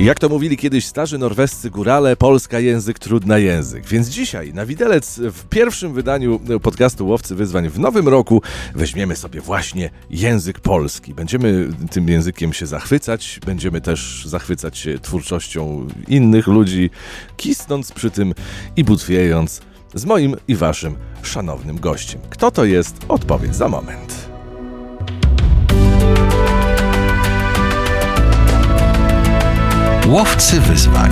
Jak to mówili kiedyś starzy norwescy górale, Polska język, trudna język. Więc dzisiaj na widelec w pierwszym wydaniu podcastu Łowcy Wyzwań w nowym roku weźmiemy sobie właśnie język polski. Będziemy tym językiem się zachwycać, będziemy też zachwycać się twórczością innych ludzi, kisnąc przy tym i butwiejąc z moim i waszym szanownym gościem. Kto to jest? Odpowiedź za moment. Łowcy wyzwań.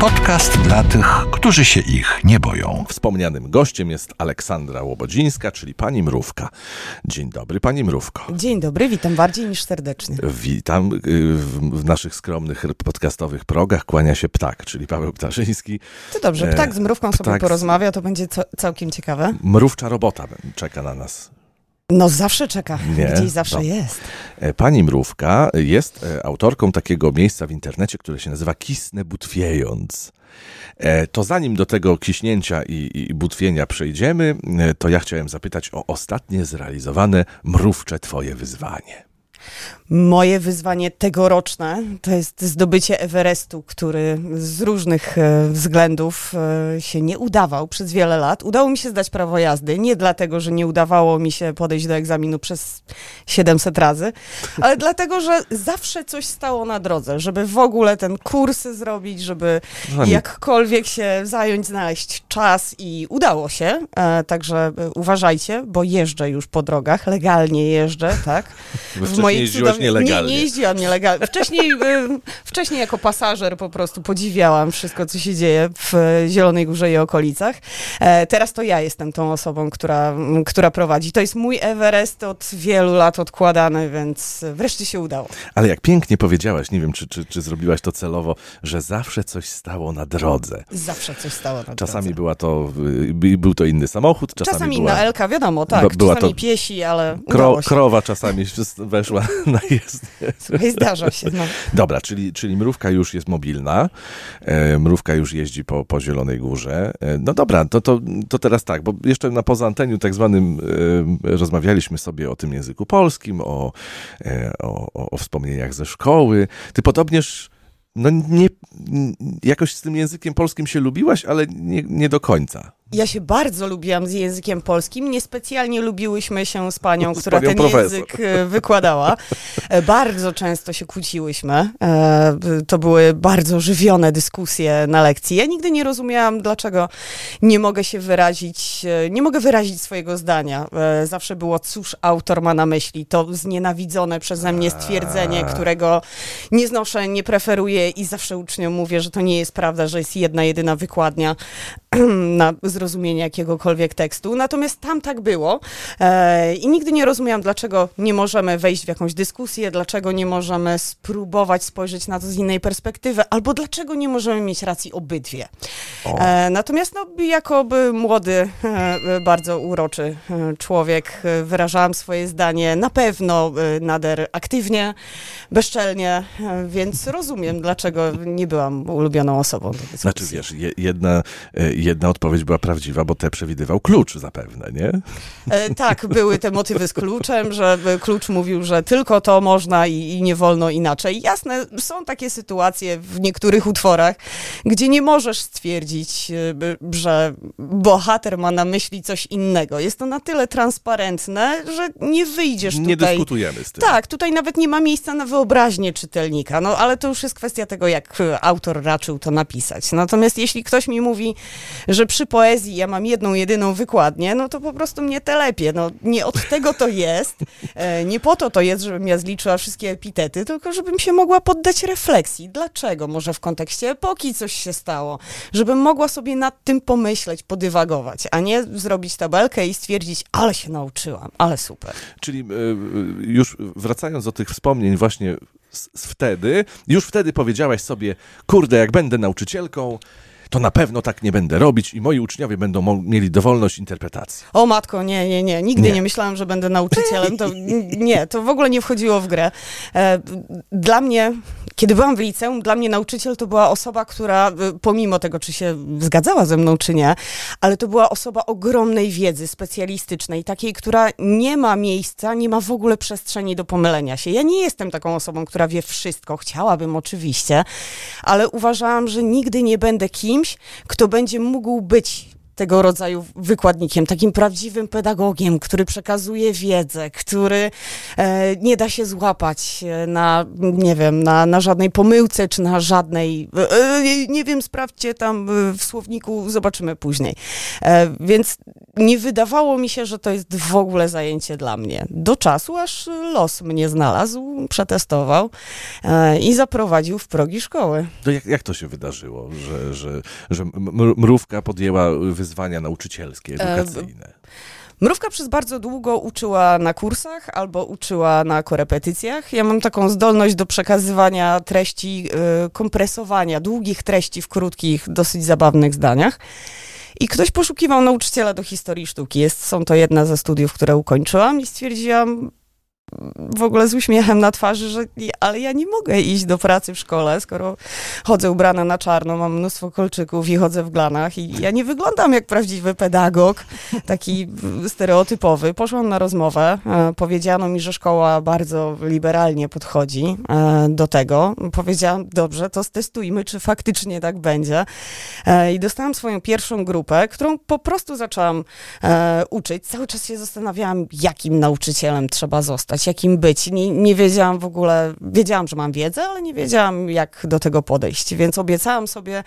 Podcast dla tych, którzy się ich nie boją. Wspomnianym gościem jest Aleksandra Łobodzińska, czyli pani Mrówka. Dzień dobry, pani Mrówko. Dzień dobry, witam bardziej niż serdecznie. Witam y, w, w naszych skromnych podcastowych progach. Kłania się ptak, czyli Paweł Ptaszyński. To dobrze, ptak z mrówką ptak sobie porozmawia, to będzie co, całkiem ciekawe. Mrówcza robota czeka na nas. No zawsze czeka, Nie? gdzieś zawsze No. jest. E, Pani Mrówka jest e, autorką takiego miejsca w internecie, które się nazywa Kisnę Butwiejąc. E, To zanim do tego kiśnięcia i, i butwienia przejdziemy, to ja chciałem zapytać o ostatnie zrealizowane mrówcze twoje wyzwanie. Moje wyzwanie tegoroczne to jest zdobycie Everestu, który z różnych e, względów e, się nie udawał przez wiele lat. Udało mi się zdać prawo jazdy, nie dlatego, że nie udawało mi się podejść do egzaminu przez 700 razy, ale dlatego, że zawsze coś stało na drodze, żeby w ogóle ten kurs zrobić, żeby jakkolwiek się zająć, znaleźć czas i udało się. E, także uważajcie, bo jeżdżę już po drogach, legalnie jeżdżę, tak? Wcześniej jeździłaś nielegalnie. Nie, nie jeździłam nielegalnie. Wcześniej, wcześniej jako pasażer po prostu podziwiałam wszystko, co się dzieje w e, Zielonej Górze i okolicach. E, teraz to ja jestem tą osobą, która, która prowadzi. To jest mój Everest od wielu lat odkładany, więc wreszcie się udało. Ale jak pięknie powiedziałaś, nie wiem, czy, czy, czy zrobiłaś to celowo, że zawsze coś stało na drodze. Zawsze coś stało na Czasami drodze. była to, y, był to inny samochód, czasami, Czasami była inna Elka, wiadomo, tak. Była czasami to piesi, ale krowa czasami weszła na jezdnię. Słuchaj, zdarza się. No. Dobra, czyli, czyli mrówka już jest mobilna, e, mrówka już jeździ po, po Zielonej Górze. E, no dobra, to, to, to teraz tak, bo jeszcze na poza anteniu tak zwanym e, rozmawialiśmy sobie o tym języku polskim, o, e, o, o, o wspomnieniach ze szkoły. Ty podobnież no nie, jakoś z tym językiem polskim się lubiłaś, ale nie, nie do końca. Ja się bardzo lubiłam z językiem polskim. Niespecjalnie lubiłyśmy się z panią, Z która panią ten profesor. język e, wykładała. E, Bardzo często się kłóciłyśmy. E, To były bardzo żywione dyskusje na lekcji. Ja nigdy nie rozumiałam, dlaczego nie mogę się wyrazić, nie mogę wyrazić swojego zdania. Zawsze było, cóż autor ma na myśli. To znienawidzone przeze mnie stwierdzenie, którego nie znoszę, nie preferuję i zawsze uczniom mówię, że to nie jest prawda, że jest jedna, jedyna wykładnia na zrozumienie jakiegokolwiek tekstu. Natomiast tam tak było e, i nigdy nie rozumiałam, dlaczego nie możemy wejść w jakąś dyskusję, dlaczego nie możemy spróbować spojrzeć na to z innej perspektywy, albo dlaczego nie możemy mieć racji obydwie. E, natomiast no, jako młody, e, bardzo uroczy e, człowiek e, wyrażałam swoje zdanie na pewno e, nader aktywnie, bezczelnie, więc rozumiem, dlaczego nie byłam ulubioną osobą. Znaczy wiesz, je, jedna, jedna odpowiedź była prawdziwa, bo te przewidywał klucz zapewne, nie? E, tak, były te motywy z kluczem, że e, klucz mówił, że tylko to można i, i nie wolno inaczej. Jasne, są takie sytuacje w niektórych utworach, gdzie nie możesz stwierdzić, e, że bohater ma na myśli coś innego. Jest to na tyle transparentne, że nie wyjdziesz Nie tutaj. dyskutujemy z tym. Tak, tutaj nawet nie ma miejsca na wyobraźnię czytelnika, no ale to już jest kwestia tego, jak e, autor raczył to napisać. Natomiast jeśli ktoś mi mówi, że przy poezji ja mam jedną, jedyną wykładnię, no to po prostu mnie telepie. No nie od tego to jest, e, nie po to to jest, żebym ja zliczyła wszystkie epitety, tylko żebym się mogła poddać refleksji. Dlaczego? Może w kontekście epoki coś się stało, żebym mogła sobie nad tym pomyśleć, podywagować, a nie zrobić tabelkę i stwierdzić, ale się nauczyłam, ale super. Czyli e, już wracając do tych wspomnień właśnie z, z wtedy, już wtedy powiedziałaś sobie, kurde, jak będę nauczycielką, to na pewno tak nie będę robić i moi uczniowie będą mieli dowolność interpretacji. O matko, nie, nie, nie. Nigdy Nie. nie, myślałam, że będę nauczycielem. To, nie, to w ogóle nie wchodziło w grę. E, Dla mnie kiedy byłam w liceum, dla mnie nauczyciel to była osoba, która y, pomimo tego, czy się zgadzała ze mną, czy nie, ale to była osoba ogromnej wiedzy specjalistycznej, takiej, która nie ma miejsca, nie ma w ogóle przestrzeni do pomylenia się. Ja nie jestem taką osobą, która wie wszystko. Chciałabym oczywiście, ale uważałam, że nigdy nie będę kimś, kto będzie mógł być tego rodzaju wykładnikiem, takim prawdziwym pedagogiem, który przekazuje wiedzę, który e, nie da się złapać e, na, nie wiem, na, na żadnej pomyłce, czy na żadnej, e, e nie wiem, sprawdźcie tam w słowniku, zobaczymy później. E, więc nie wydawało mi się, że to jest w ogóle zajęcie dla mnie. Do czasu, aż los mnie znalazł, przetestował e, i zaprowadził w progi szkoły. To jak, jak to się wydarzyło, że, że, że mrówka podjęła wyzwania nauczycielskie, e, edukacyjne? Mrówka przez bardzo długo uczyła na kursach albo uczyła na korepetycjach. Ja mam taką zdolność do przekazywania treści, e, kompresowania długich treści w krótkich, dosyć zabawnych zdaniach. I ktoś poszukiwał nauczyciela do historii sztuki. Jest, są to jedna ze studiów, które ukończyłam i stwierdziłam, w ogóle z uśmiechem na twarzy, że ale ja nie mogę iść do pracy w szkole, skoro chodzę ubrana na czarno, mam mnóstwo kolczyków i chodzę w glanach i ja nie wyglądam jak prawdziwy pedagog, taki stereotypowy. Poszłam na rozmowę, e, powiedziano mi, że szkoła bardzo liberalnie podchodzi e, do tego. Powiedziałam, dobrze, to stestujmy, czy faktycznie tak będzie. E, I dostałam swoją pierwszą grupę, którą po prostu zaczęłam uczyć. Cały czas się zastanawiałam, jakim nauczycielem trzeba zostać jakim być. Nie, nie wiedziałam w ogóle, wiedziałam, że mam wiedzę, ale nie wiedziałam, jak do tego podejść. Więc obiecałam sobie,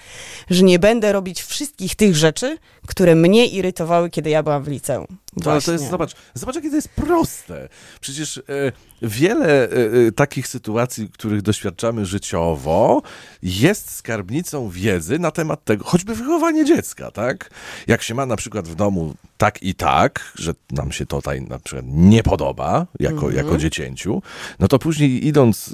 że nie będę robić wszystkich tych rzeczy, które mnie irytowały, kiedy ja byłam w liceum. To, ale to jest, zobacz, zobacz, jakie to jest proste. Przecież e, wiele e, e, takich sytuacji, których doświadczamy życiowo, jest skarbnicą wiedzy na temat tego, choćby wychowanie dziecka, tak? Jak się ma na przykład w domu tak i tak, że nam się to tutaj na przykład nie podoba jako, -hmm. jako dziecięciu, no to później idąc,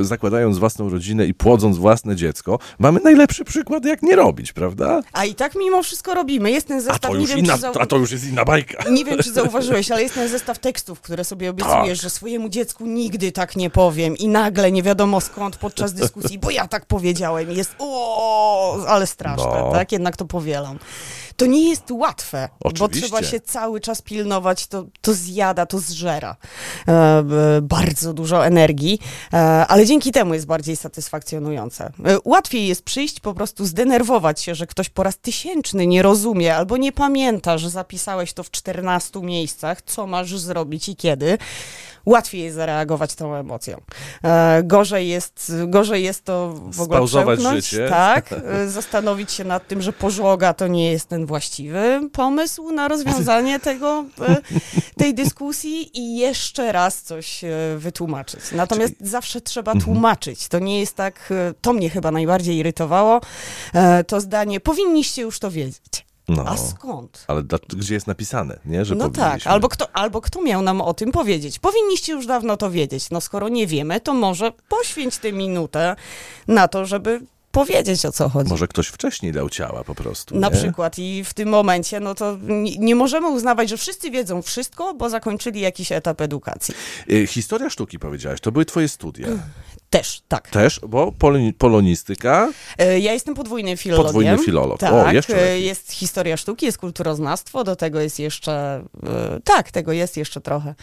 e, zakładając własną rodzinę i płodząc własne dziecko, mamy najlepszy przykład, jak nie robić, prawda? A i tak mimo wszystko robimy. Jest ten zestaw, a to już, inna, a to już jest inna bajka. Nie wiem, czy zauważyłeś, ale jest ten zestaw tekstów, które sobie obiecujesz, tak. że swojemu dziecku nigdy tak nie powiem i nagle nie wiadomo skąd podczas dyskusji, bo ja tak powiedziałem jest o, ale straszne, no. tak? Jednak to powielam. To nie jest łatwe, Oczywiście. bo trzeba się cały czas pilnować, to, to zjada, to zżera e, bardzo dużo energii, e, ale dzięki temu jest bardziej satysfakcjonujące. E, łatwiej jest przyjść, po prostu zdenerwować się, że ktoś po raz tysięczny nie rozumie albo nie pamięta, że zapisałeś to w 14 miejscach, co masz zrobić i kiedy, łatwiej jest zareagować tą emocją. E, gorzej, jest, gorzej jest to w ogóle Spauzować życie. Tak, e, zastanowić się nad tym, że pożłoga to nie jest ten właściwy pomysł na rozwiązanie tego, e, tej dyskusji i jeszcze raz coś e, wytłumaczyć. Natomiast Czyli... zawsze trzeba mhm. tłumaczyć. To nie jest tak, to mnie chyba najbardziej irytowało, to zdanie, powinniście już to wiedzieć. No, A skąd? Ale gdzie jest napisane, nie? Że no tak, albo kto, albo kto miał nam o tym powiedzieć? Powinniście już dawno to wiedzieć. No skoro nie wiemy, to może poświęć tę minutę na to, żeby powiedzieć o co chodzi. Może ktoś wcześniej dał ciała po prostu. Na nie? przykład i w tym momencie, no to nie, nie, możemy uznawać, że wszyscy wiedzą wszystko, bo zakończyli jakiś etap edukacji. Y, historia sztuki powiedziałaś, to były twoje studia. Też, tak. Też, bo polonistyka. E, ja jestem podwójnym filologiem. Podwójny filolog. Tak, o, jeszcze lepiej. jest historia sztuki, jest kulturoznawstwo, do tego jest jeszcze, tak, tego jest jeszcze trochę.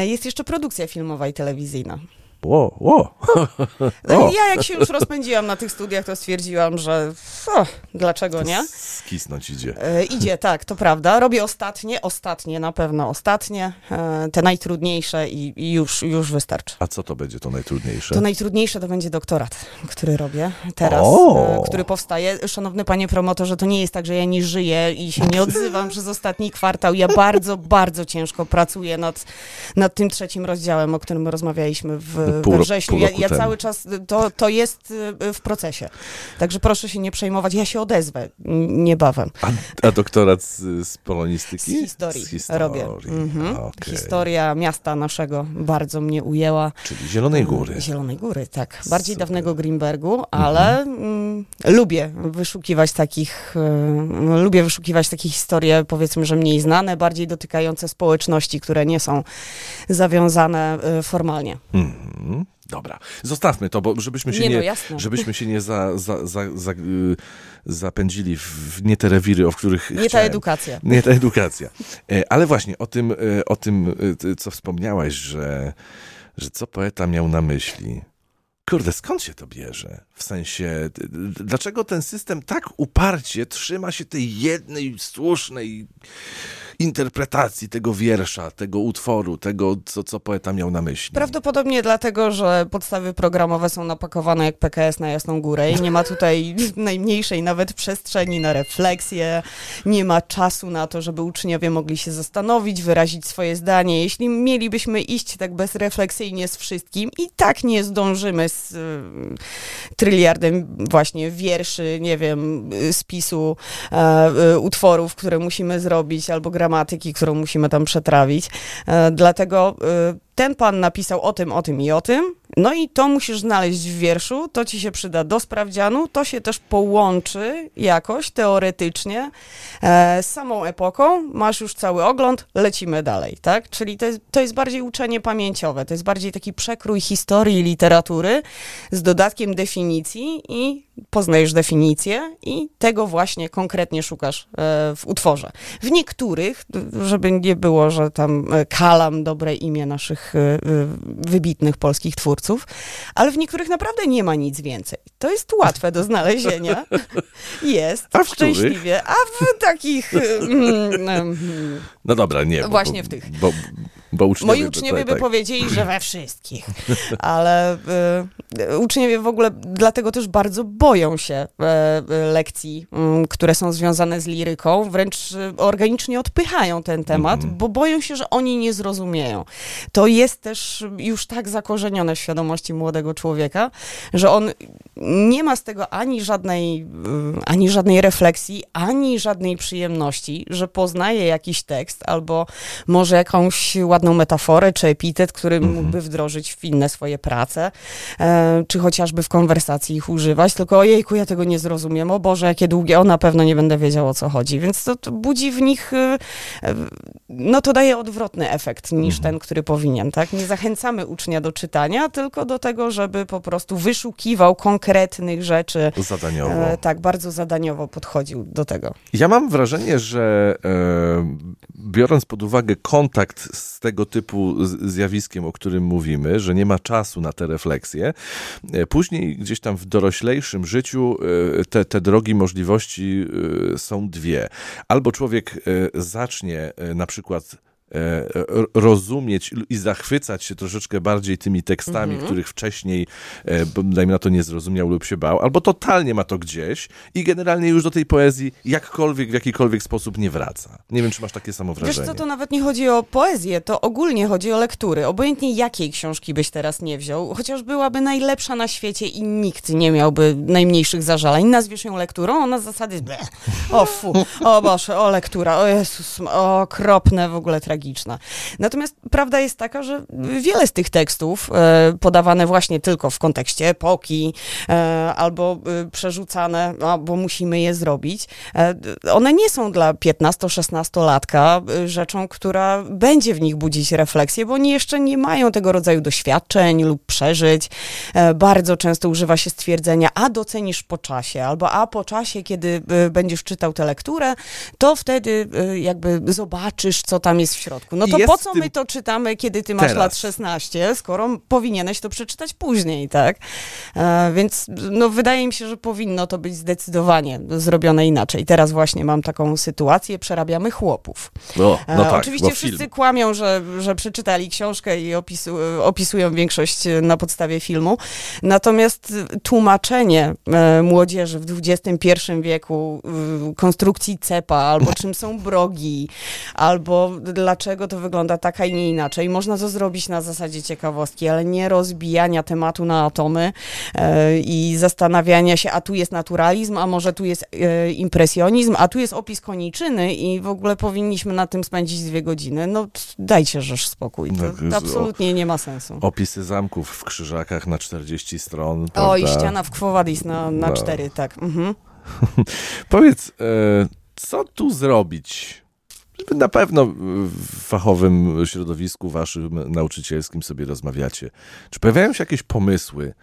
Jest jeszcze produkcja filmowa i telewizyjna. Ło, ło. No ja jak się już rozpędziłam na tych studiach, to stwierdziłam, że o, dlaczego nie? Skisnąć idzie. E, idzie, tak, to prawda. Robię ostatnie, ostatnie, na pewno ostatnie, e, te najtrudniejsze i, i, już, już wystarczy. A co to będzie to najtrudniejsze? To najtrudniejsze to będzie doktorat, który robię teraz, e, który powstaje. Szanowny panie promotorze, to nie jest tak, że ja nie żyję i się nie odzywam przez ostatni kwartał. Ja bardzo, bardzo ciężko pracuję nad, nad tym trzecim rozdziałem, o którym rozmawialiśmy w pół, we wrześniu. Ja, ja cały czas, to, to jest y, w procesie. Także proszę się nie przejmować, ja się odezwę niebawem. A, a doktorat z, z polonistyki? Z historii, z historii. robię. Mhm. Okay. Historia miasta naszego bardzo mnie ujęła. Czyli Zielonej Góry. Zielonej Góry, tak. Bardziej Super. dawnego Greenbergu, ale mhm. lubię wyszukiwać takich, y, lubię wyszukiwać takie historie, powiedzmy, że mniej znane, bardziej dotykające społeczności, które nie są zawiązane y, formalnie. Mhm. Mhm. Dobra, zostawmy to, bo żebyśmy się Nie, nie, no żebyśmy się nie za, za, za, za, y, zapędzili w, nie te rewiry, o których Nie ta chciałem. edukacja. Nie ta edukacja. E, Ale właśnie o tym, e, o tym e, co wspomniałaś, że, że co poeta miał na myśli. Kurde, skąd się to bierze? W sensie, dlaczego ten system tak uparcie trzyma się tej jednej słusznej interpretacji tego wiersza, tego utworu, tego, co, co poeta miał na myśli? Prawdopodobnie dlatego, że podstawy programowe są napakowane jak PKS na Jasną Górę i nie ma tutaj najmniejszej nawet przestrzeni na refleksję, nie ma czasu na to, żeby uczniowie mogli się zastanowić, wyrazić swoje zdanie. Jeśli mielibyśmy iść tak bezrefleksyjnie z wszystkim, i tak nie zdążymy z y, tryliardem właśnie wierszy, nie wiem, y, spisu e, y, utworów, które musimy zrobić, albo gramatyki, którą musimy tam przetrawić. E, dlatego y, ten pan napisał o tym, o tym i o tym, no i to musisz znaleźć w wierszu, to ci się przyda do sprawdzianu, to się też połączy jakoś teoretycznie e, z samą epoką, masz już cały ogląd, lecimy dalej, tak? Czyli to jest, to jest bardziej uczenie pamięciowe, to jest bardziej taki przekrój historii literatury z dodatkiem definicji i poznajesz definicję i tego właśnie konkretnie szukasz e, w utworze. W niektórych, żeby nie było, że tam e, kalam dobre imię naszych e, e, wybitnych polskich twórców, ale w niektórych naprawdę nie ma nic więcej. To jest łatwe do znalezienia. Jest, A w szczęśliwie. A w takich... mm, em, No dobra, nie. Właśnie bo, w tych. Bo, bo uczniowie Moi by- uczniowie tak, by tak. powiedzieli, że we wszystkich. Ale y, uczniowie w ogóle dlatego też bardzo boją się y, y, lekcji, y, które są związane z liryką. Wręcz y, organicznie odpychają ten temat, Mhm. bo boją się, że oni nie zrozumieją. To jest też już tak zakorzenione w świadomości młodego człowieka, że on nie ma z tego ani żadnej, y, ani żadnej refleksji, ani żadnej przyjemności, że poznaje jakiś tekst albo może jakąś ładną metaforę czy epitet, który mógłby wdrożyć w inne swoje prace, e, czy chociażby w konwersacji ich używać, tylko ojejku, ja tego nie zrozumiem, o Boże, jakie długie, o na pewno nie będę wiedział o co chodzi, więc to, to budzi w nich, e, e, no to daje odwrotny efekt niż ten, który powinien, tak? Nie zachęcamy ucznia do czytania, tylko do tego, żeby po prostu wyszukiwał konkretnych rzeczy, Zadaniowo. e, tak, bardzo zadaniowo podchodził do tego. Ja mam wrażenie, że e, biorąc pod uwagę kontakt z tego typu z- zjawiskiem, o którym mówimy, że nie ma czasu na te refleksje, e, później gdzieś tam w doroślejszym życiu e, te, te drogi możliwości e, są dwie. Albo człowiek zacznie na przykład rozumieć i zachwycać się troszeczkę bardziej tymi tekstami, których wcześniej, e, dajmy na to, nie zrozumiał lub się bał, albo totalnie ma to gdzieś i generalnie już do tej poezji jakkolwiek, w jakikolwiek sposób nie wraca. Nie wiem, czy masz takie samo Wiesz wrażenie. co, to nawet nie chodzi o poezję, to ogólnie chodzi o lektury. Obojętnie jakiej książki byś teraz nie wziął, chociaż byłaby najlepsza na świecie i nikt nie miałby najmniejszych zażalań. Nazwiesz ją lekturą, ona z zasady o fu, o Boże, o lektura, o Jezus, o okropne, w ogóle tragiczne. Natomiast prawda jest taka, że wiele z tych tekstów e, podawane właśnie tylko w kontekście epoki e, albo e, przerzucane, no, bo musimy je zrobić, one nie są dla 15-16-latka e, rzeczą, która będzie w nich budzić refleksję, bo oni jeszcze nie mają tego rodzaju doświadczeń lub przeżyć. Bardzo często używa się stwierdzenia, a docenisz po czasie, albo a po czasie, kiedy będziesz czytał tę lekturę, to wtedy jakby zobaczysz, co tam jest w środku. No I to po co my to czytamy, kiedy ty masz teraz. lat 16, skoro powinieneś to przeczytać później, tak? E, więc no, wydaje mi się, że powinno to być zdecydowanie zrobione inaczej. Teraz właśnie mam taką sytuację, przerabiamy chłopów. No, no E, tak, Oczywiście bo wszyscy film. kłamią, że, że przeczytali książkę i opisu, opisują większość e, na podstawie filmu. Natomiast e, tłumaczenie e, młodzieży w XXI wieku e, konstrukcji cepa, albo czym są brogi, albo dlaczego to wygląda tak, a nie inaczej. Można to zrobić na zasadzie ciekawostki, ale nie rozbijania tematu na atomy e, i zastanawiania się, a tu jest naturalizm, a może tu jest e, impresjonizm, a tu jest opis koniczyny i w ogóle powinniśmy na tym spędzić dwie godziny. No dajcie żeż spokój. To, Tak, to absolutnie nie ma sensu. Opisy zamków w krzyżakach na 40 stron. O, i prawda? ściana w Quo Vadis na, na No. cztery, tak. Mhm. Powiedz, e, co tu zrobić, na pewno w fachowym środowisku waszym nauczycielskim sobie rozmawiacie. Czy pojawiają się jakieś pomysły,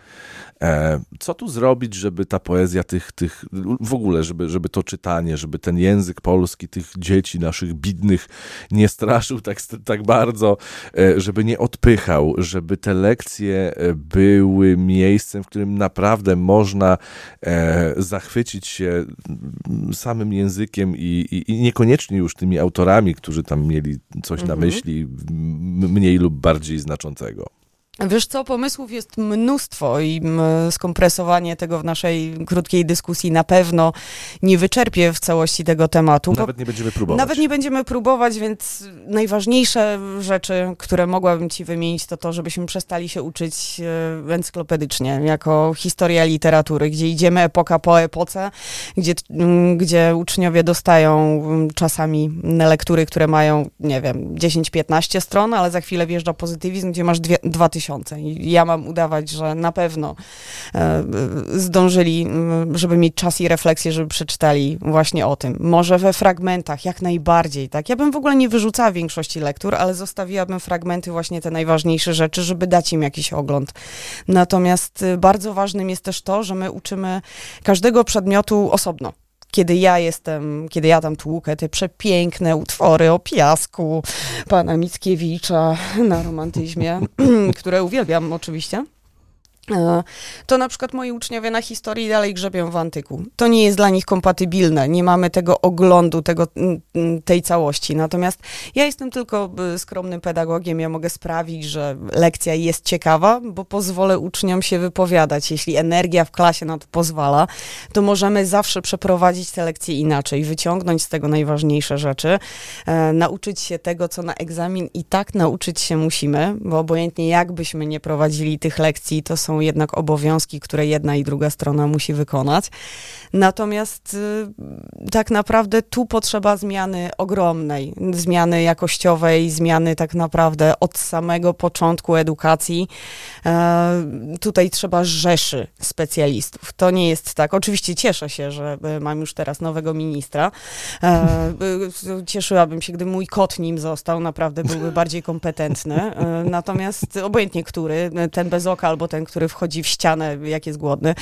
e, co tu zrobić, żeby ta poezja tych, tych w ogóle, żeby, żeby to czytanie, żeby ten język polski tych dzieci naszych bidnych nie straszył tak, tak bardzo, e, żeby nie odpychał, żeby te lekcje e, były miejscem, w którym naprawdę można zachwycić się samym językiem i, i, i niekoniecznie już tymi autorami, którzy tam mieli coś na mhm. myśli mniej lub bardziej znaczącego. Wiesz co, pomysłów jest mnóstwo i skompresowanie tego w naszej krótkiej dyskusji na pewno nie wyczerpie w całości tego tematu. Nawet nie będziemy próbować. Nawet nie będziemy próbować, więc najważniejsze rzeczy, które mogłabym ci wymienić, to to, żebyśmy przestali się uczyć e, encyklopedycznie, jako historia literatury, gdzie idziemy epoka po epoce, gdzie, gdzie uczniowie dostają czasami lektury, które mają, nie wiem, 10-15 stron, ale za chwilę wjeżdża pozytywizm, gdzie masz 2000 tysiące. I ja mam udawać, że na pewno e, zdążyli, żeby mieć czas i refleksję, żeby przeczytali właśnie o tym. Może we fragmentach, jak najbardziej, tak? Ja bym w ogóle nie wyrzucała większości lektur, ale zostawiłabym fragmenty, właśnie te najważniejsze rzeczy, żeby dać im jakiś ogląd. Natomiast y, bardzo ważnym jest też to, że my uczymy każdego przedmiotu osobno kiedy ja jestem, kiedy ja tam tłukę te przepiękne utwory o piasku pana Mickiewicza na romantyzmie, które uwielbiam oczywiście. E, to na przykład moi uczniowie na historii dalej grzebią w antyku. To nie jest dla nich kompatybilne, nie mamy tego oglądu, tego, tej całości. Natomiast ja jestem tylko e, skromnym pedagogiem, ja mogę sprawić, że lekcja jest ciekawa, bo pozwolę uczniom się wypowiadać. Jeśli energia w klasie na to pozwala, to możemy zawsze przeprowadzić te lekcje inaczej, wyciągnąć z tego najważniejsze rzeczy, e, nauczyć się tego, co na egzamin i tak nauczyć się musimy, bo obojętnie jakbyśmy nie prowadzili tych lekcji, to są jednak obowiązki, które jedna i druga strona musi wykonać. Natomiast y, tak naprawdę tu potrzeba zmiany ogromnej, zmiany jakościowej, zmiany tak naprawdę od samego początku edukacji. E, tutaj trzeba rzeszy specjalistów. To nie jest tak. Oczywiście cieszę się, że e, mam już teraz nowego ministra. E, cieszyłabym się, gdyby mój kot nim został, naprawdę byłby bardziej kompetentny. Natomiast obojętnie który, ten bez oka albo ten, który wchodzi w ścianę, jak jest głodny,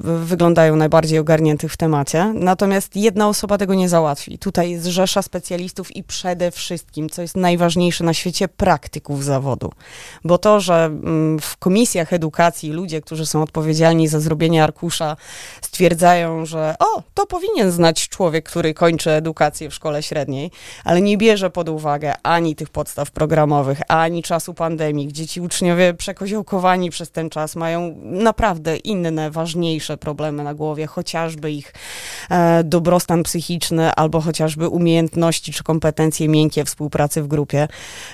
wyglądają najbardziej ogarniętych w temacie. Natomiast jedna osoba tego nie załatwi. Tutaj jest rzesza specjalistów i przede wszystkim, co jest najważniejsze na świecie, praktyków zawodu. Bo to, że mm, w komisjach edukacji ludzie, którzy są odpowiedzialni za zrobienie arkusza, stwierdzają, że o, to powinien znać człowiek, który kończy edukację w szkole średniej, ale nie bierze pod uwagę ani tych podstaw programowych, ani czasu pandemii, gdzie ci uczniowie przekoziołkowani przez ten czas mają naprawdę inne, ważniejsze problemy na głowie, chociażby ich e, dobrostan psychiczny, albo chociażby umiejętności czy kompetencje miękkie współpracy w grupie.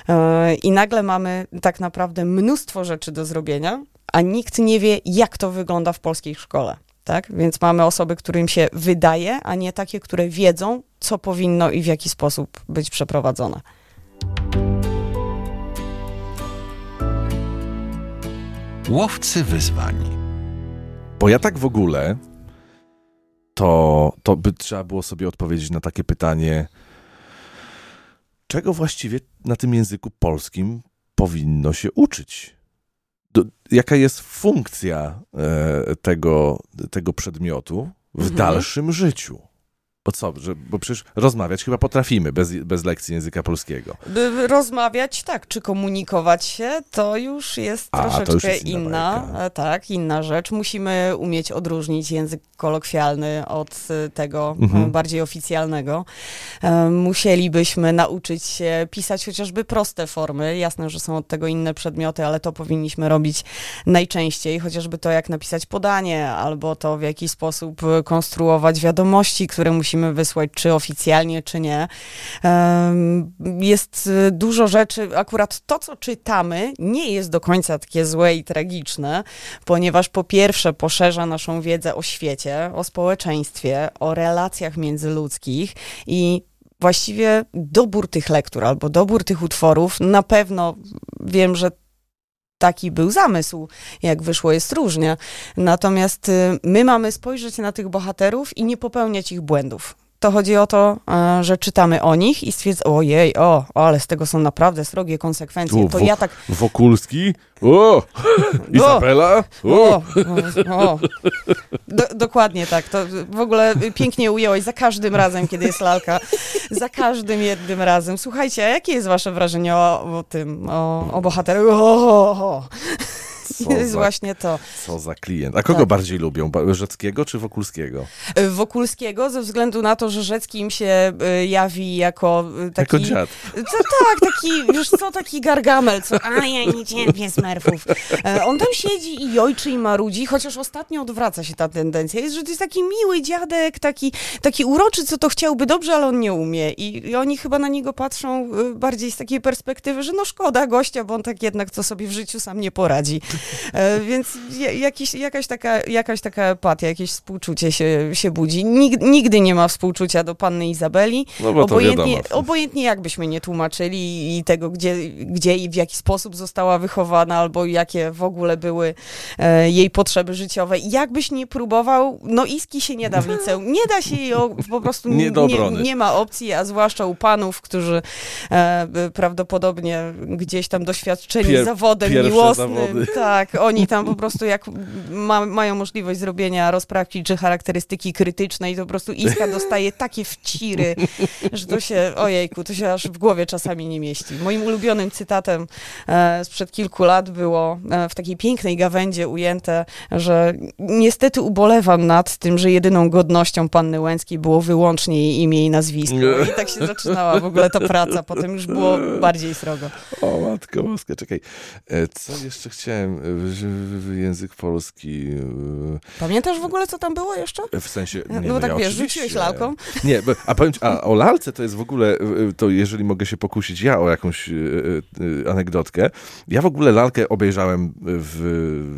E, I nagle mamy tak naprawdę mnóstwo rzeczy do zrobienia, a nikt nie wie, jak to wygląda w polskiej szkole. Tak? Więc mamy osoby, którym się wydaje, a nie takie, które wiedzą, co powinno i w jaki sposób być przeprowadzone. Łowcy wyzwań. Bo ja tak w ogóle, to, to by trzeba było sobie odpowiedzieć na takie pytanie, czego właściwie na tym języku polskim powinno się uczyć? jaka jest funkcja e, tego, tego przedmiotu w mhm. dalszym życiu. Bo co, że, bo przecież rozmawiać chyba potrafimy bez, bez lekcji języka polskiego. By rozmawiać, tak, czy komunikować się, to już jest A, troszeczkę już jest inna, inna tak, inna rzecz. Musimy umieć odróżnić język kolokwialny od y, tego mhm. bardziej oficjalnego. E, musielibyśmy nauczyć się pisać chociażby proste formy. Jasne, że są od tego inne przedmioty, ale to powinniśmy robić najczęściej, chociażby to, jak napisać podanie, albo to, w jaki sposób konstruować wiadomości, które musimy musimy wysłać, czy oficjalnie, czy nie. Jest y, dużo rzeczy, akurat to, co czytamy, nie jest do końca takie złe i tragiczne, ponieważ po pierwsze poszerza naszą wiedzę o świecie, o społeczeństwie, o relacjach międzyludzkich i właściwie dobór tych lektur albo dobór tych utworów, na pewno wiem, że taki był zamysł. Jak wyszło, jest różnie. Natomiast y, my mamy spojrzeć na tych bohaterów i nie popełniać ich błędów. To chodzi o to, e, że czytamy o nich i stwierdzamy, ojej, o, ale z tego są naprawdę srogie konsekwencje. To wo- ja tak, Wokulski? O! Izabela? o, O! o, o. Do, dokładnie tak, to w ogóle pięknie ująłeś za każdym razem, kiedy jest lalka, za każdym jednym razem. Słuchajcie, a jakie jest wasze wrażenie o, o tym, o, o bohaterze? O, o, o. Co To jest za, właśnie to. co za klient. A kogo Tak. bardziej lubią? Rzeckiego czy Wokulskiego? Wokulskiego, ze względu na to, że Rzecki im się y, jawi jako y, taki... Jako dziad. Co, tak, taki, wiesz co, taki gargamel, co, a ja nie cierpię smerfów. E, on tam siedzi i jojczy i marudzi, chociaż ostatnio odwraca się ta tendencja. Jest, że to jest taki miły dziadek, taki, taki uroczy, co to chciałby dobrze, ale on nie umie. I, I oni chyba na niego patrzą bardziej z takiej perspektywy, że no szkoda gościa, bo on tak jednak to sobie w życiu sam nie poradzi. E, więc ja- jakiś, jakaś, taka, jakaś taka empatia, jakieś współczucie się, się budzi. Nig, nigdy nie ma współczucia do panny Izabeli. No bo to obojętnie, wiadomo. obojętnie jakbyśmy nie tłumaczyli i tego, gdzie, gdzie i w jaki sposób została wychowana, albo jakie w ogóle były e, jej potrzeby życiowe. Jakbyś nie próbował, no iski się nie da w liceum. Nie da się jej o, po prostu, Nie nie, nie ma opcji, a zwłaszcza u panów, którzy e, prawdopodobnie gdzieś tam doświadczeni Pier- zawodem miłosnym, zawody. tak, oni tam po prostu jak ma, mają możliwość zrobienia rozprawki czy charakterystyki krytycznej, to po prostu Iska dostaje takie wciry, że to się, ojejku, to się aż w głowie czasami nie mieści. Moim ulubionym cytatem e, sprzed kilku lat było e, w takiej pięknej gawędzie ujęte, że niestety ubolewam nad tym, że jedyną godnością panny Łęckiej było wyłącznie jej imię i nazwisko. I tak się zaczynała w ogóle ta praca, potem już było bardziej srogo. O matko boska, czekaj. E, Co jeszcze chciałem? Język polski. e, Pamiętasz w ogóle, co tam było jeszcze? W sensie. No Nie, bo tak ja wiesz, rzuciłeś lalką. Nie, a powiem a o lalce to jest w ogóle, e, to jeżeli mogę się pokusić ja o jakąś e, anegdotkę. Ja w ogóle lalkę obejrzałem w,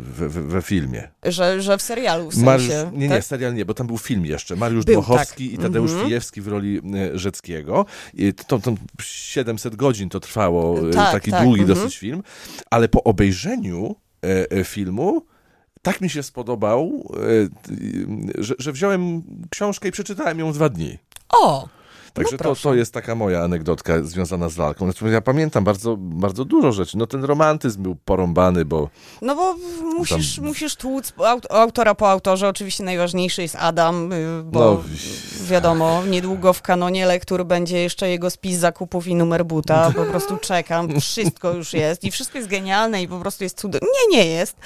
w, w, we filmie. Że, że w serialu w sensie. Mariusz, nie, nie, tak? serial nie, bo tam był film jeszcze. Mariusz Był, Dmochowski tak. i Tadeusz Mhm. W roli Rzeckiego. I to, to 700 godzin to trwało, Tak, taki tak, długi mhm. dosyć film, ale po obejrzeniu filmu tak mi się spodobał, e, że, że wziąłem książkę i przeczytałem ją dwa dni. O! Także No to, to jest taka moja anegdotka związana z lalką. Znaczy, ja pamiętam bardzo, bardzo dużo rzeczy. No ten romantyzm był porąbany, bo No bo musisz, Tam- musisz tłuc aut- autora po autorze. Oczywiście najważniejszy jest Adam, y, bo No, wiadomo, niedługo w kanonie lektur będzie jeszcze jego spis zakupów i numer buta. Po prostu czekam. Wszystko już jest i wszystko jest genialne i po prostu jest cudowne. Nie, nie jest.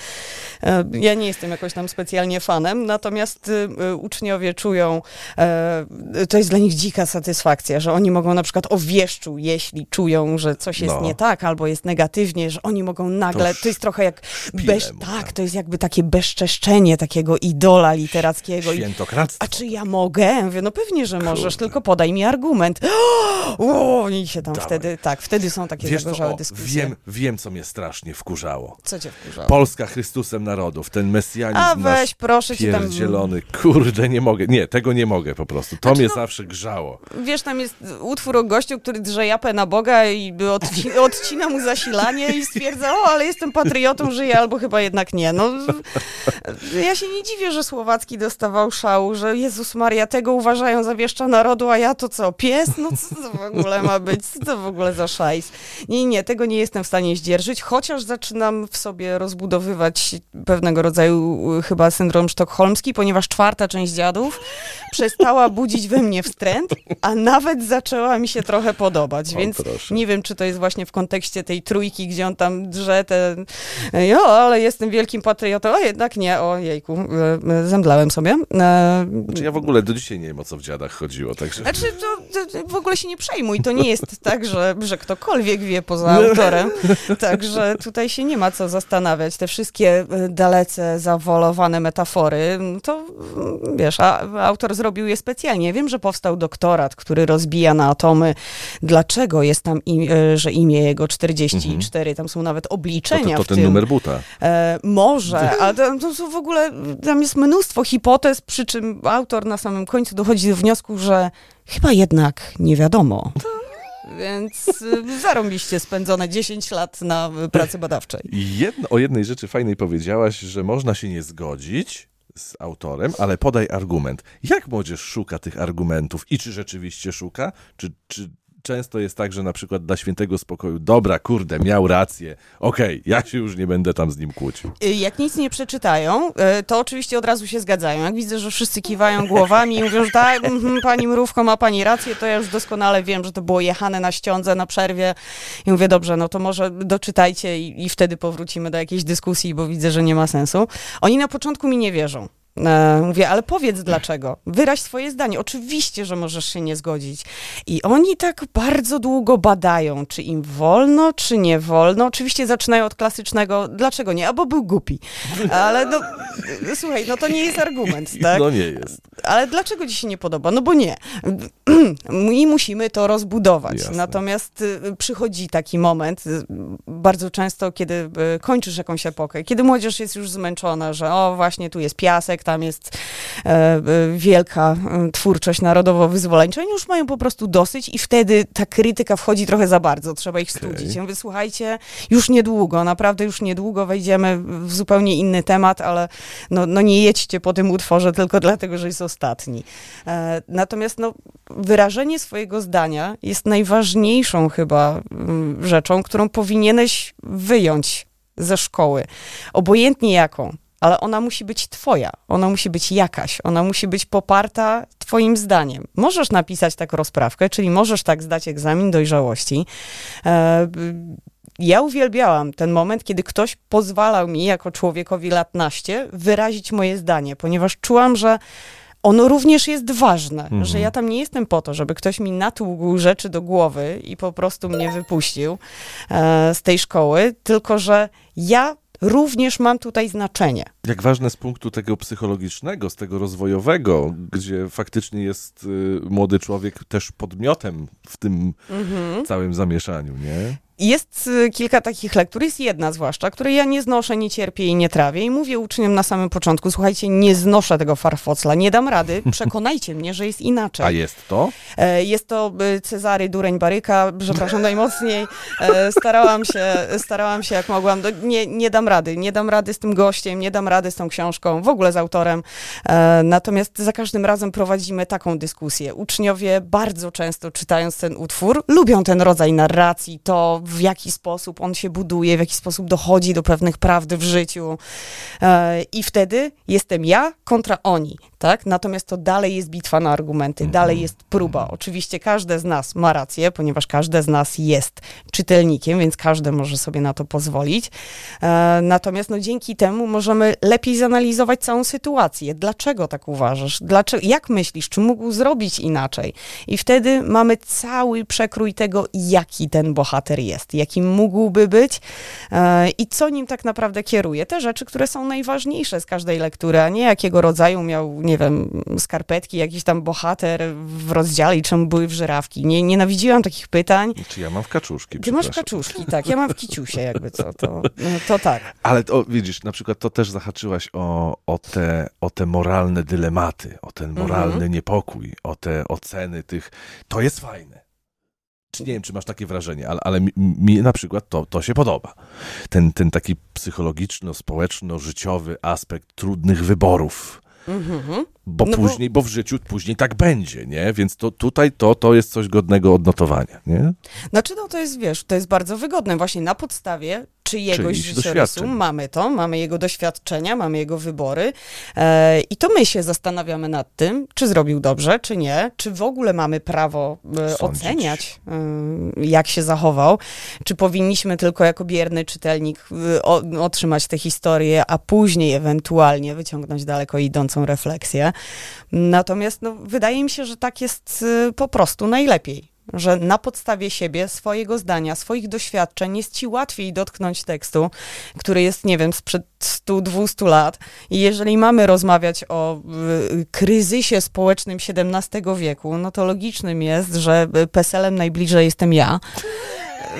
E, Ja nie jestem jakoś tam specjalnie fanem, natomiast y, y, uczniowie czują, e, to jest dla nich dzika satysfakcja, że oni mogą na przykład o wieszczu, jeśli czują, że coś jest No. nie tak albo jest negatywnie, że oni mogą nagle, To to jest trochę jak bez, tak, tam. to jest jakby takie bezczeszczenie takiego idola literackiego. I, świętokradztwo. a czy ja mogę? Mówię, no pewnie, że możesz, Kurde. tylko podaj mi argument. O, i się tam Dawaj. wtedy, tak, wtedy są takie Wiesz co, zagorzałe o, dyskusje. wiem, wiem, co mnie strasznie wkurzało. Co cię wkurzało? Polska Chrystusem Narodów, ten mesjanizm A nasz weź, proszę cię tam... pierdzielony. Kurde, nie mogę. Nie, tego nie mogę po prostu. To Znaczy, mnie no- zawsze grzało. Wiesz, tam jest utwór o gościu, który drze japę na Boga i odci odcina mu zasilanie i stwierdza, o, ale jestem patriotą, żyję, albo chyba jednak nie. No, ja się nie dziwię, że Słowacki dostawał szału, że Jezus Maria, tego uważają za wieszcza narodu, a ja to co, pies? No co to w ogóle ma być? Co to w ogóle za szajs? Nie, nie, tego nie jestem w stanie zdzierżyć, chociaż zaczynam w sobie rozbudowywać pewnego rodzaju y, chyba syndrom sztokholmski, ponieważ czwarta część dziadów przestała budzić we mnie wstręt, a nawet zaczęła mi się trochę podobać, O, więc proszę. nie wiem, czy to jest właśnie w kontekście tej trójki, gdzie on tam drze ten, jo, ale jestem wielkim patriotą, a jednak nie, o jejku, e, e, zemdlałem sobie. E, Znaczy, ja w ogóle do dzisiaj nie wiem, o co w dziadach chodziło, także... Znaczy, to, to w ogóle się nie przejmuj, to nie jest tak, że, że ktokolwiek wie poza autorem, także tutaj się nie ma co zastanawiać. Te wszystkie e, dalece zawolowane metafory, to mm, wiesz, a autor zrobił je specjalnie. Wiem, że powstał doktorat, który rozbija na atomy, dlaczego jest tam, im, e, że imię jego 44, tam są nawet To, obliczenia to, to w ten numer buta. E, może, ale to, to są w ogóle, tam jest mnóstwo hipotez, przy czym autor na samym końcu dochodzi do wniosku, że chyba jednak nie wiadomo. Więc y, zarąbiście spędzone 10 lat na pracy badawczej. Jedno, o jednej rzeczy fajnej powiedziałaś, że można się nie zgodzić z autorem, ale podaj argument. Jak młodzież szuka tych argumentów i czy rzeczywiście szuka? Czy, czy często jest tak, że na przykład dla świętego spokoju, dobra, kurde, miał rację, okej, okay, ja się już nie będę tam z nim kłócił. Y, jak nic nie przeczytają, y, to oczywiście od razu się zgadzają. Jak widzę, że wszyscy kiwają głowami i mówią, że tak, mm, pani Mrówko ma pani rację, to ja już doskonale wiem, że to było jechane na ściądze, na przerwie. I mówię, dobrze, no to może doczytajcie i, i wtedy powrócimy do jakiejś dyskusji, bo widzę, że nie ma sensu. Oni na początku mi nie wierzą. E, mówię, ale powiedz dlaczego. Wyraź swoje zdanie. Oczywiście, że możesz się nie zgodzić. I oni tak bardzo długo badają, czy im wolno, czy nie wolno. Oczywiście zaczynają od klasycznego, dlaczego nie, albo był głupi. Ale no, słuchaj, no to nie jest argument, tak? No nie jest. Ale dlaczego ci się nie podoba? No bo nie. I musimy to rozbudować. Jasne. Natomiast y, przychodzi taki moment, y, bardzo często, kiedy y, kończysz jakąś epokę, kiedy młodzież jest już zmęczona, że o, właśnie tu jest piasek, tam jest e, e, wielka e, twórczość narodowo-wyzwoleńcza. Oni już mają po prostu dosyć i wtedy ta krytyka wchodzi trochę za bardzo, trzeba ich studzić. Ja mówię, słuchajcie, już niedługo, naprawdę już niedługo wejdziemy w zupełnie inny temat, ale no, no nie jedźcie po tym utworze tylko dlatego, że jest ostatni. Natomiast no, wyrażenie swojego zdania jest najważniejszą chyba mm, rzeczą, którą powinieneś wyjąć ze szkoły. Obojętnie jaką, ale ona musi być twoja, ona musi być jakaś, ona musi być poparta twoim zdaniem. Możesz napisać tak rozprawkę, czyli możesz tak zdać egzamin dojrzałości. E, ja uwielbiałam ten moment, kiedy ktoś pozwalał mi, jako człowiekowi lat naście, wyrazić moje zdanie, ponieważ czułam, że ono również jest ważne, Mhm. że ja tam nie jestem po to, żeby ktoś mi natługł rzeczy do głowy i po prostu mnie wypuścił e, z tej szkoły, tylko że ja również mam tutaj znaczenie. Jak ważne z punktu tego psychologicznego, z tego rozwojowego, gdzie faktycznie jest y, młody człowiek też podmiotem w tym całym zamieszaniu, nie? Jest y, kilka takich lektur, jest jedna zwłaszcza, której ja nie znoszę, nie cierpię i nie trawię i mówię uczniom na samym początku, słuchajcie, nie znoszę tego farfocla, nie dam rady, przekonajcie mnie, że jest inaczej. A jest to? E, Jest to y, Cezary Dureń Baryka, przepraszam najmocniej. E, Starałam się, starałam się jak mogłam. Do- Nie, nie dam rady, nie dam rady z tym gościem, nie dam rady z tą książką, w ogóle z autorem. E, Natomiast za każdym razem prowadzimy taką dyskusję. Uczniowie bardzo często czytając ten utwór, lubią ten rodzaj narracji, to w jaki sposób on się buduje, w jaki sposób dochodzi do pewnych prawd w życiu. E, I wtedy jestem ja kontra oni, tak? Natomiast to dalej jest bitwa na argumenty, dalej jest próba. Oczywiście każde z nas ma rację, ponieważ każde z nas jest czytelnikiem, więc każdy może sobie na to pozwolić. E, Natomiast no, dzięki temu możemy lepiej zanalizować całą sytuację. Dlaczego tak uważasz? Dlaczego, jak myślisz? Czy mógł zrobić inaczej? I wtedy mamy cały przekrój tego, jaki ten bohater jest, jakim mógłby być e, i co nim tak naprawdę kieruje. Te rzeczy, które są najważniejsze z każdej lektury, a nie jakiego rodzaju miał, nie wiem, skarpetki, jakiś tam bohater w rozdziale i czemu były w żyrawki. Nie, nienawidziłam takich pytań. Czy ja mam w kaczuszki? Ty masz kaczuszki, tak. Ja mam w kiciusie, jakby co. To, no, to tak. Ale to widzisz, na przykład to też zahaczyłaś o, o, te, o te moralne dylematy, o ten moralny Mhm. niepokój, o te oceny tych. To jest fajne. Czy nie wiem, czy masz takie wrażenie, ale, ale mi, mi na przykład to, to się podoba. Ten, ten taki psychologiczno-społeczno-życiowy aspekt trudnych wyborów. Mhm. Bo No bo- później, bo... w życiu później tak będzie, nie? Więc to tutaj to, to jest coś godnego odnotowania, nie? Znaczy, no to jest, wiesz, to jest bardzo wygodne. Właśnie na podstawie czyjegoś Czyichś życiorysu doświadczeń. mamy to, mamy jego doświadczenia, mamy jego wybory e, i to my się zastanawiamy nad tym, czy zrobił dobrze, czy nie, czy w ogóle mamy prawo e, oceniać, e, jak się zachował, czy powinniśmy tylko jako bierny czytelnik e, o, otrzymać tę historię, a później ewentualnie wyciągnąć daleko idącą refleksję. Natomiast no, wydaje mi się, że tak jest e, po prostu najlepiej że na podstawie siebie, swojego zdania, swoich doświadczeń jest ci łatwiej dotknąć tekstu, który jest, nie wiem, sprzed 100-200 lat. I jeżeli mamy rozmawiać o y, kryzysie społecznym XVII wieku, no to logicznym jest, że PESEL-em najbliżej jestem ja.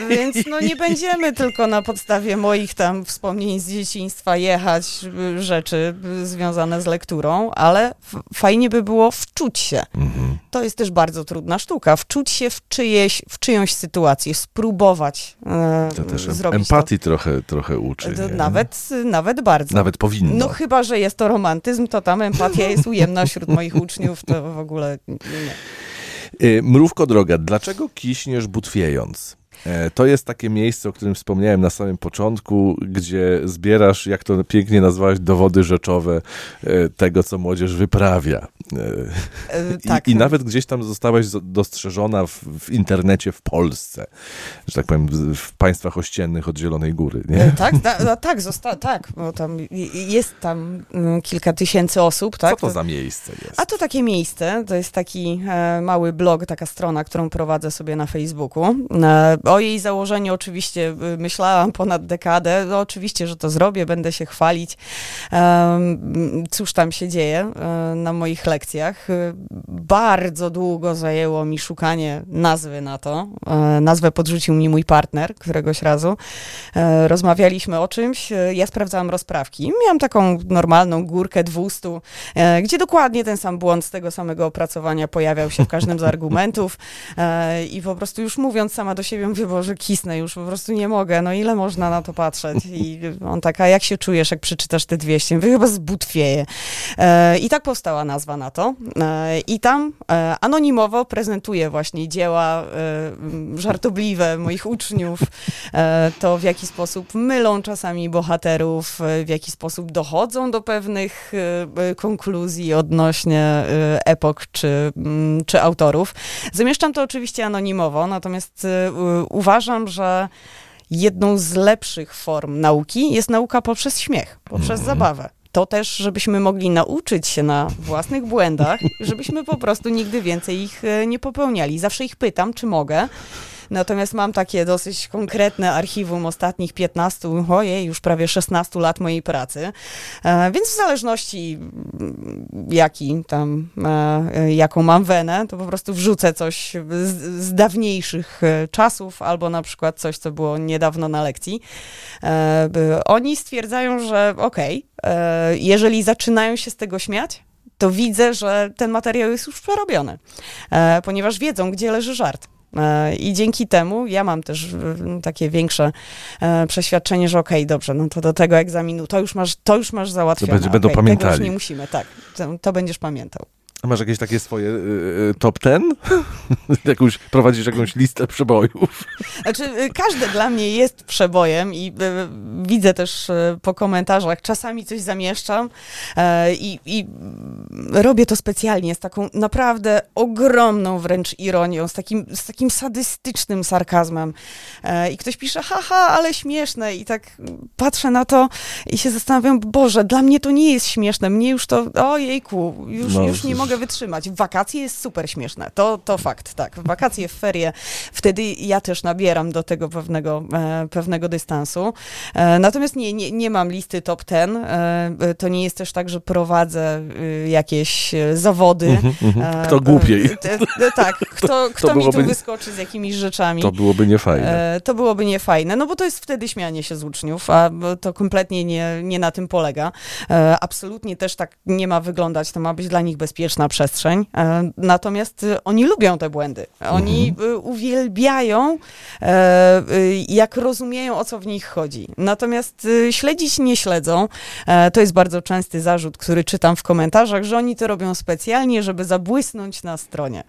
Więc no nie będziemy tylko na podstawie moich tam wspomnień z dzieciństwa jechać y, rzeczy y, związane z lekturą, ale fajnie by było wczuć się. Mhm. To jest też bardzo trudna sztuka. Wczuć się w, czyjeś, w czyjąś sytuację, spróbować e, To też zrobić empatii trochę, trochę uczy. to. nie? Nawet, nawet bardzo. Nawet powinno. No chyba, że jest to romantyzm, to tam empatia jest ujemna wśród moich uczniów, to w ogóle nie. Y, Mrówko droga, dlaczego kiśniesz butwiejąc? E, To jest takie miejsce, o którym wspomniałem na samym początku, gdzie zbierasz, jak to pięknie nazwałeś, dowody rzeczowe e, tego, co młodzież wyprawia. E, E, I, tak. I nawet gdzieś tam zostałaś zo- dostrzeżona w, w internecie w Polsce, że tak powiem, w, w państwach ościennych od Zielonej Góry. Nie? E, Tak, da, no, tak, zosta- tak, bo tam i- i- jest tam mm, kilka tysięcy osób, tak? Co to za miejsce jest? A to takie miejsce, to jest taki e, mały blog, taka strona, którą prowadzę sobie na Facebooku. O jej założeniu oczywiście e, myślałam ponad dekadę. No, oczywiście, że to zrobię, będę się chwalić. Cóż tam się dzieje na moich lekcjach. E, bardzo długo zajęło mi szukanie nazwy na to. E, nazwę podrzucił mi mój partner któregoś razu. E, rozmawialiśmy o czymś, e, ja sprawdzałam rozprawki. Miałam taką normalną górkę 200, e, gdzie dokładnie ten sam błąd z tego samego opracowania pojawiał się w każdym z argumentów i po prostu już mówiąc sama do siebie mówię, Boże, kisnę już, po prostu nie mogę, no ile można na to patrzeć? I on taka, jak się czujesz, jak przeczytasz te 200? Mówię, chyba zbutwieje. I tak powstała nazwa na to. E, I tam e, anonimowo prezentuję właśnie dzieła e, żartobliwe moich uczniów, to w jaki sposób mylą czasami bohaterów, w jaki sposób dochodzą do pewnych konkluzji odnośnie epok czy, mm, czy autorów. Zamieszczam to oczywiście anonimowo, natomiast uważam, że jedną z lepszych form nauki jest nauka poprzez śmiech, poprzez zabawę. To też, żebyśmy mogli nauczyć się na własnych błędach, żebyśmy po prostu nigdy więcej ich e, nie popełniali. Zawsze ich pytam, czy mogę. Natomiast mam takie dosyć konkretne archiwum ostatnich 15, ojej, już prawie 16 lat mojej pracy. E, więc w zależności mm, jaki tam, e, jaką mam wenę, to po prostu wrzucę coś z, z dawniejszych czasów, albo na przykład coś, co było niedawno na lekcji. Oni stwierdzają, że okej, e, jeżeli zaczynają się z tego śmiać, to widzę, że ten materiał jest już przerobiony, e, ponieważ wiedzą, gdzie leży żart. E, I dzięki temu ja mam też e, takie większe e, przeświadczenie, że okej, dobrze, no to do tego egzaminu to już masz, to już masz załatwione. będzie- będą Tego pamiętali. już nie musimy, tak. To, to będziesz pamiętał. Masz jakieś takie swoje y, y, top ten? jakąś, prowadzisz jakąś listę przebojów? Znaczy, y, każde dla mnie jest przebojem i y, widzę też y, po komentarzach, czasami coś zamieszczam e, i, robię to specjalnie z taką naprawdę ogromną wręcz ironią, z takim, z takim sadystycznym sarkazmem. E, I ktoś pisze, haha, ale śmieszne i tak patrzę na to i się zastanawiam, Boże, dla mnie to nie jest śmieszne, mnie już to, ojejku, już, No, już nie z- mogę wytrzymać. W wakacje jest super śmieszne, to, to fakt, tak. W wakacje, w ferie, wtedy ja też nabieram do tego pewnego, e, pewnego dystansu. E, natomiast nie, nie, nie mam listy top ten. E, to nie jest też tak, że prowadzę y, jakieś e, zawody. E, Kto głupiej? e, e, tak, kto, kto mi tu wyskoczy z jakimiś rzeczami. To byłoby niefajne. To byłoby niefajne, no bo to jest wtedy śmianie się z uczniów, a to kompletnie nie, nie na tym polega. Absolutnie też tak nie ma wyglądać, to ma być dla nich bezpieczna przestrzeń. E, natomiast e, oni lubią te błędy. Oni e, uwielbiają, e, e, jak rozumieją, o co w nich chodzi. Natomiast śledzić nie śledzą. E, to jest bardzo częsty zarzut, który czytam w komentarzach, że oni to robią specjalnie, żeby zabłysnąć na stronie.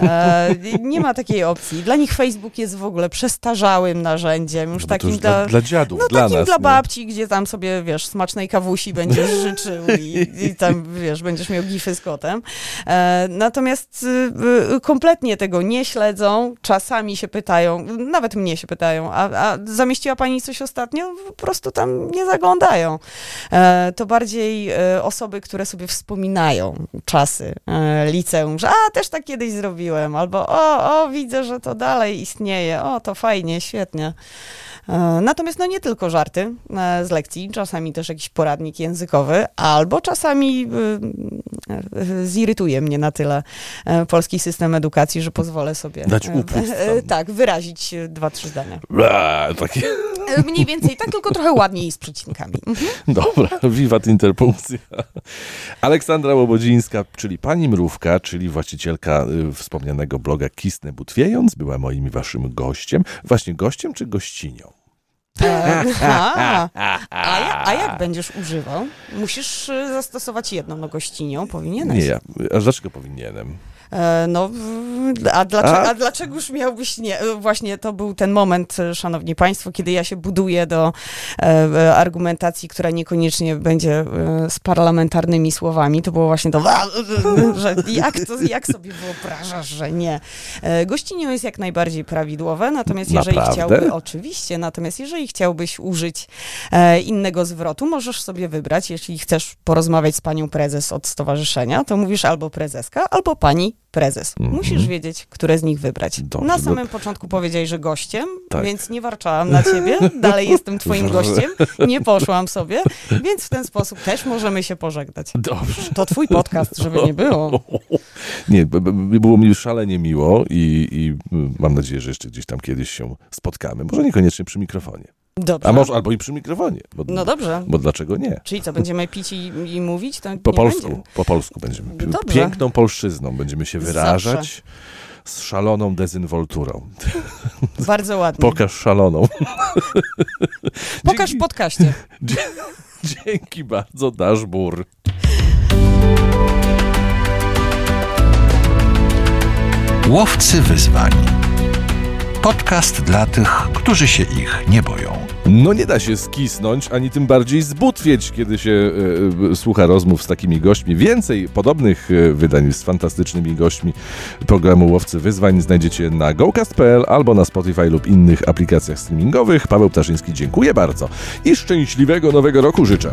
Nie ma takiej opcji. Dla nich Facebook jest w ogóle przestarzałym narzędziem, już No takim już dla, dla dziadów, no dla takim nas. dla nie? babci, gdzie tam sobie, wiesz, smacznej kawusi będziesz życzył i, i tam, wiesz, będziesz miał gify z kotem. E, natomiast y, y, kompletnie tego nie śledzą, czasami się pytają, nawet mnie się pytają, a, a zamieściła pani coś ostatnio? Po prostu tam nie zaglądają. E, to bardziej e, osoby, które sobie wspominają czasy liceum, że a, też tak kiedyś zrobiłem, albo o, o, widzę, że to dalej istnieje, o, to fajnie, świetnie. E, Natomiast no nie tylko żarty e, z lekcji, czasami też jakiś poradnik językowy, albo czasami y, y, z irytuje mnie na tyle e, polski system edukacji, że pozwolę sobie Dać upust tak, wyrazić dwa, trzy zdania. Takie... E, Mniej więcej tak, tylko trochę ładniej z przecinkami. Mhm. Dobra, wiwat interpunkcja. Aleksandra Łobodzińska, czyli pani Mrówka, czyli właścicielka y, wspomnianego bloga Kisnę Butwiejąc, była moim i waszym gościem. Właśnie gościem czy gościnią? E, a, a, ja, a jak będziesz używał? Musisz e, zastosować jedną no gościnią, powinieneś. Nie ja. A dlaczego powinienem? E, No, a dlaczego, A? a dlaczegoż miałbyś nie? E, Właśnie to był ten moment, e, szanowni państwo, kiedy ja się buduję do e, argumentacji, która niekoniecznie będzie e, z parlamentarnymi słowami. To było właśnie to, że jak, to, jak sobie wyobrażasz, że nie. E, Gościnią jest jak najbardziej prawidłowe, natomiast jeżeli Naprawdę? chciałby, oczywiście, natomiast jeżeli chciałbyś użyć innego zwrotu, możesz sobie wybrać, jeśli chcesz porozmawiać z panią prezes od stowarzyszenia, to mówisz albo prezeska, albo pani prezes. Mhm. Musisz wiedzieć, które z nich wybrać. Dobrze, Na bo- samym początku powiedziałeś, że gościem, Tak. więc nie warczałam na ciebie, dalej jestem twoim gościem, nie poszłam sobie, więc w ten sposób też możemy się pożegnać. Dobrze. To twój podcast, żeby nie było. Nie, było mi szalenie miło i, i mm, mam nadzieję, że jeszcze gdzieś tam kiedyś się spotkamy. Może niekoniecznie przy mikrofonie. Dobrze. A może albo i przy mikrofonie. Bo, No dobrze. bo dlaczego nie? Czyli co, będziemy pić i, i mówić? To Po polsku, Będzie. po polsku będziemy. pi- Dobrze. Piękną polszczyzną będziemy się wyrażać Zawsze. z szaloną dezynwolturą. Bardzo ładnie. Pokaż szaloną. Pokaż w Dzięki, podcaście. dzięki bardzo, Daszbur. Łowcy wyzwań. Podcast dla tych, którzy się ich nie boją. No nie da się skisnąć, ani tym bardziej zbutwieć, kiedy się e, e, słucha rozmów z takimi gośćmi. Więcej podobnych e, wydań z fantastycznymi gośćmi programu Łowcy Wyzwań znajdziecie na gocast.pl albo na Spotify lub innych aplikacjach streamingowych. Paweł Ptaszyński, dziękuję bardzo i szczęśliwego nowego roku życzę.